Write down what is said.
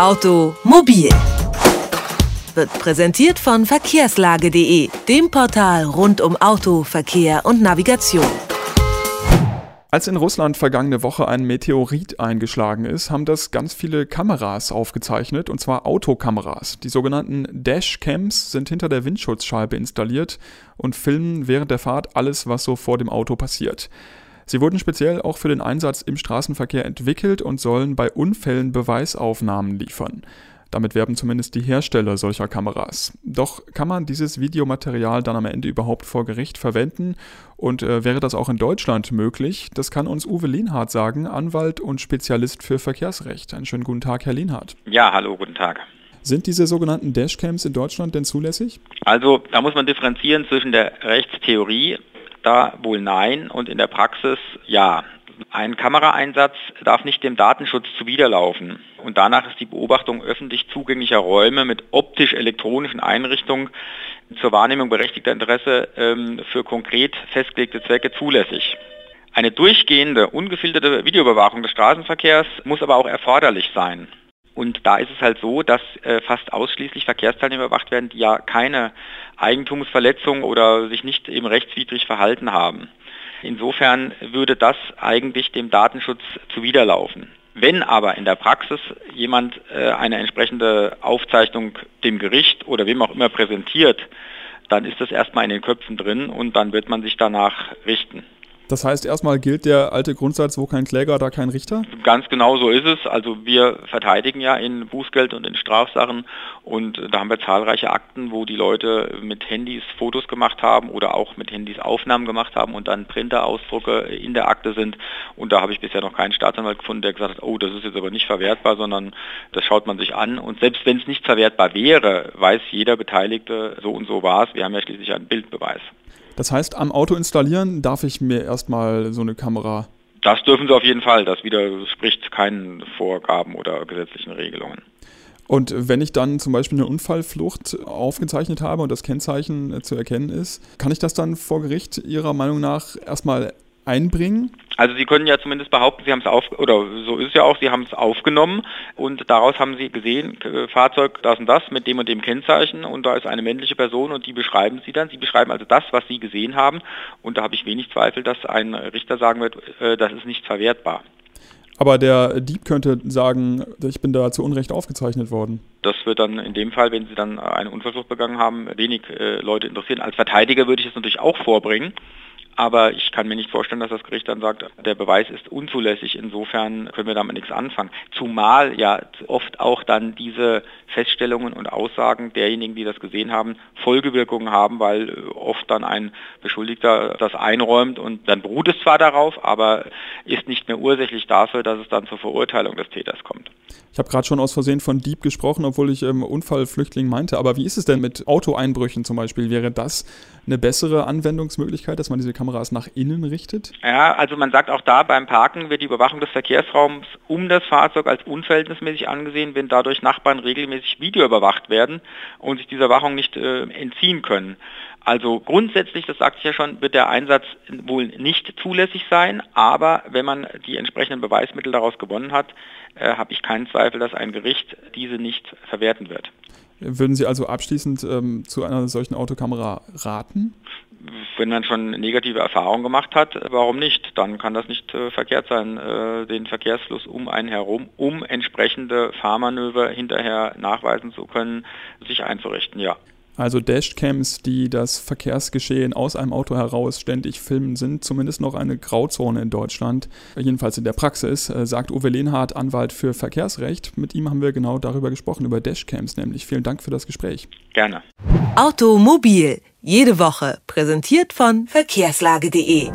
Automobil wird präsentiert von verkehrslage.de, dem Portal rund um Auto, Verkehr und Navigation. Als in Russland vergangene Woche ein Meteorit eingeschlagen ist, haben das ganz viele Kameras aufgezeichnet, und zwar Autokameras. Die sogenannten Dashcams sind hinter der Windschutzscheibe installiert und filmen während der Fahrt alles, was so vor dem Auto passiert. Sie wurden speziell auch für den Einsatz im Straßenverkehr entwickelt und sollen bei Unfällen Beweisaufnahmen liefern. Damit werben zumindest die Hersteller solcher Kameras. Doch kann man dieses Videomaterial dann am Ende überhaupt vor Gericht verwenden? Und äh, wäre das auch in Deutschland möglich? Das kann uns Uwe Lienhardt sagen, Anwalt und Spezialist für Verkehrsrecht. Einen schönen guten Tag, Herr Lienhardt. Ja, hallo, guten Tag. Sind diese sogenannten Dashcams in Deutschland denn zulässig? Also da muss man differenzieren zwischen der Rechtstheorie da wohl nein und in der Praxis ja. Ein Kameraeinsatz darf nicht dem Datenschutz zuwiderlaufen. Und danach ist die Beobachtung öffentlich zugänglicher Räume mit optisch-elektronischen Einrichtungen zur Wahrnehmung berechtigter Interesse ähm, für konkret festgelegte Zwecke zulässig. Eine durchgehende, ungefilterte Videoüberwachung des Straßenverkehrs muss aber auch erforderlich sein. Und da ist es halt so, dass äh, fast ausschließlich Verkehrsteilnehmer überwacht werden, die ja keine Eigentumsverletzung oder sich nicht eben rechtswidrig verhalten haben. Insofern würde das eigentlich dem Datenschutz zuwiderlaufen. Wenn aber in der Praxis jemand äh, eine entsprechende Aufzeichnung dem Gericht oder wem auch immer präsentiert, dann ist das erstmal in den Köpfen drin und dann wird man sich danach richten. Das heißt, erstmal gilt der alte Grundsatz, wo kein Kläger, da kein Richter? Ganz genau so ist es. Also wir verteidigen ja in Bußgeld und in Strafsachen und da haben wir zahlreiche Akten, wo die Leute mit Handys Fotos gemacht haben oder auch mit Handys Aufnahmen gemacht haben und dann Printerausdrucke in der Akte sind. Und da habe ich bisher noch keinen Staatsanwalt gefunden, der gesagt hat, oh, das ist jetzt aber nicht verwertbar, sondern das schaut man sich an. Und selbst wenn es nicht verwertbar wäre, weiß jeder Beteiligte, so und so war es. Wir haben ja schließlich einen Bildbeweis. Das heißt, am Auto installieren darf ich mir erstmal so eine Kamera. Das dürfen Sie auf jeden Fall. Das widerspricht keinen Vorgaben oder gesetzlichen Regelungen. Und wenn ich dann zum Beispiel eine Unfallflucht aufgezeichnet habe und das Kennzeichen zu erkennen ist, kann ich das dann vor Gericht Ihrer Meinung nach erstmal einbringen? Also Sie können ja zumindest behaupten, Sie haben es auf oder so ist es ja auch, Sie haben es aufgenommen und daraus haben Sie gesehen, äh, Fahrzeug das und das mit dem und dem Kennzeichen und da ist eine männliche Person und die beschreiben Sie dann. Sie beschreiben also das, was Sie gesehen haben und da habe ich wenig Zweifel, dass ein Richter sagen wird, äh, das ist nicht verwertbar. Aber der Dieb könnte sagen, ich bin da zu Unrecht aufgezeichnet worden. Das wird dann in dem Fall, wenn Sie dann eine Unfallflucht begangen haben, wenig äh, Leute interessieren. Als Verteidiger würde ich es natürlich auch vorbringen. Aber ich kann mir nicht vorstellen, dass das Gericht dann sagt, der Beweis ist unzulässig. Insofern können wir damit nichts anfangen. Zumal ja oft auch dann diese Feststellungen und Aussagen derjenigen, die das gesehen haben, Folgewirkungen haben, weil oft dann ein Beschuldigter das einräumt und dann beruht es zwar darauf, aber ist nicht mehr ursächlich dafür, dass es dann zur Verurteilung des Täters kommt. Ich habe gerade schon aus Versehen von Dieb gesprochen, obwohl ich ähm, Unfallflüchtling meinte. Aber wie ist es denn mit Autoeinbrüchen zum Beispiel? Wäre das eine bessere Anwendungsmöglichkeit, dass man diese Kameras nach innen richtet? Ja, also man sagt auch da, beim Parken wird die Überwachung des Verkehrsraums um das Fahrzeug als unverhältnismäßig angesehen, wenn dadurch Nachbarn regelmäßig videoüberwacht werden und sich dieser Überwachung nicht äh, entziehen können. Also grundsätzlich, das sagte ich ja schon, wird der Einsatz wohl nicht zulässig sein, aber wenn man die entsprechenden Beweismittel daraus gewonnen hat, äh, habe ich keinen Zweifel, dass ein Gericht diese nicht verwerten wird. Würden Sie also abschließend ähm, zu einer solchen Autokamera raten? Wenn man schon negative Erfahrungen gemacht hat, warum nicht? Dann kann das nicht äh, verkehrt sein, äh, den Verkehrsfluss um einen herum, um entsprechende Fahrmanöver hinterher nachweisen zu können, sich einzurichten, ja. Also Dashcams, die das Verkehrsgeschehen aus einem Auto heraus ständig filmen, sind zumindest noch eine Grauzone in Deutschland. Jedenfalls in der Praxis, äh, sagt Uwe Lehnhardt, Anwalt für Verkehrsrecht. Mit ihm haben wir genau darüber gesprochen, über Dashcams nämlich. Vielen Dank für das Gespräch. Gerne. Automobil, jede Woche, präsentiert von verkehrslage.de.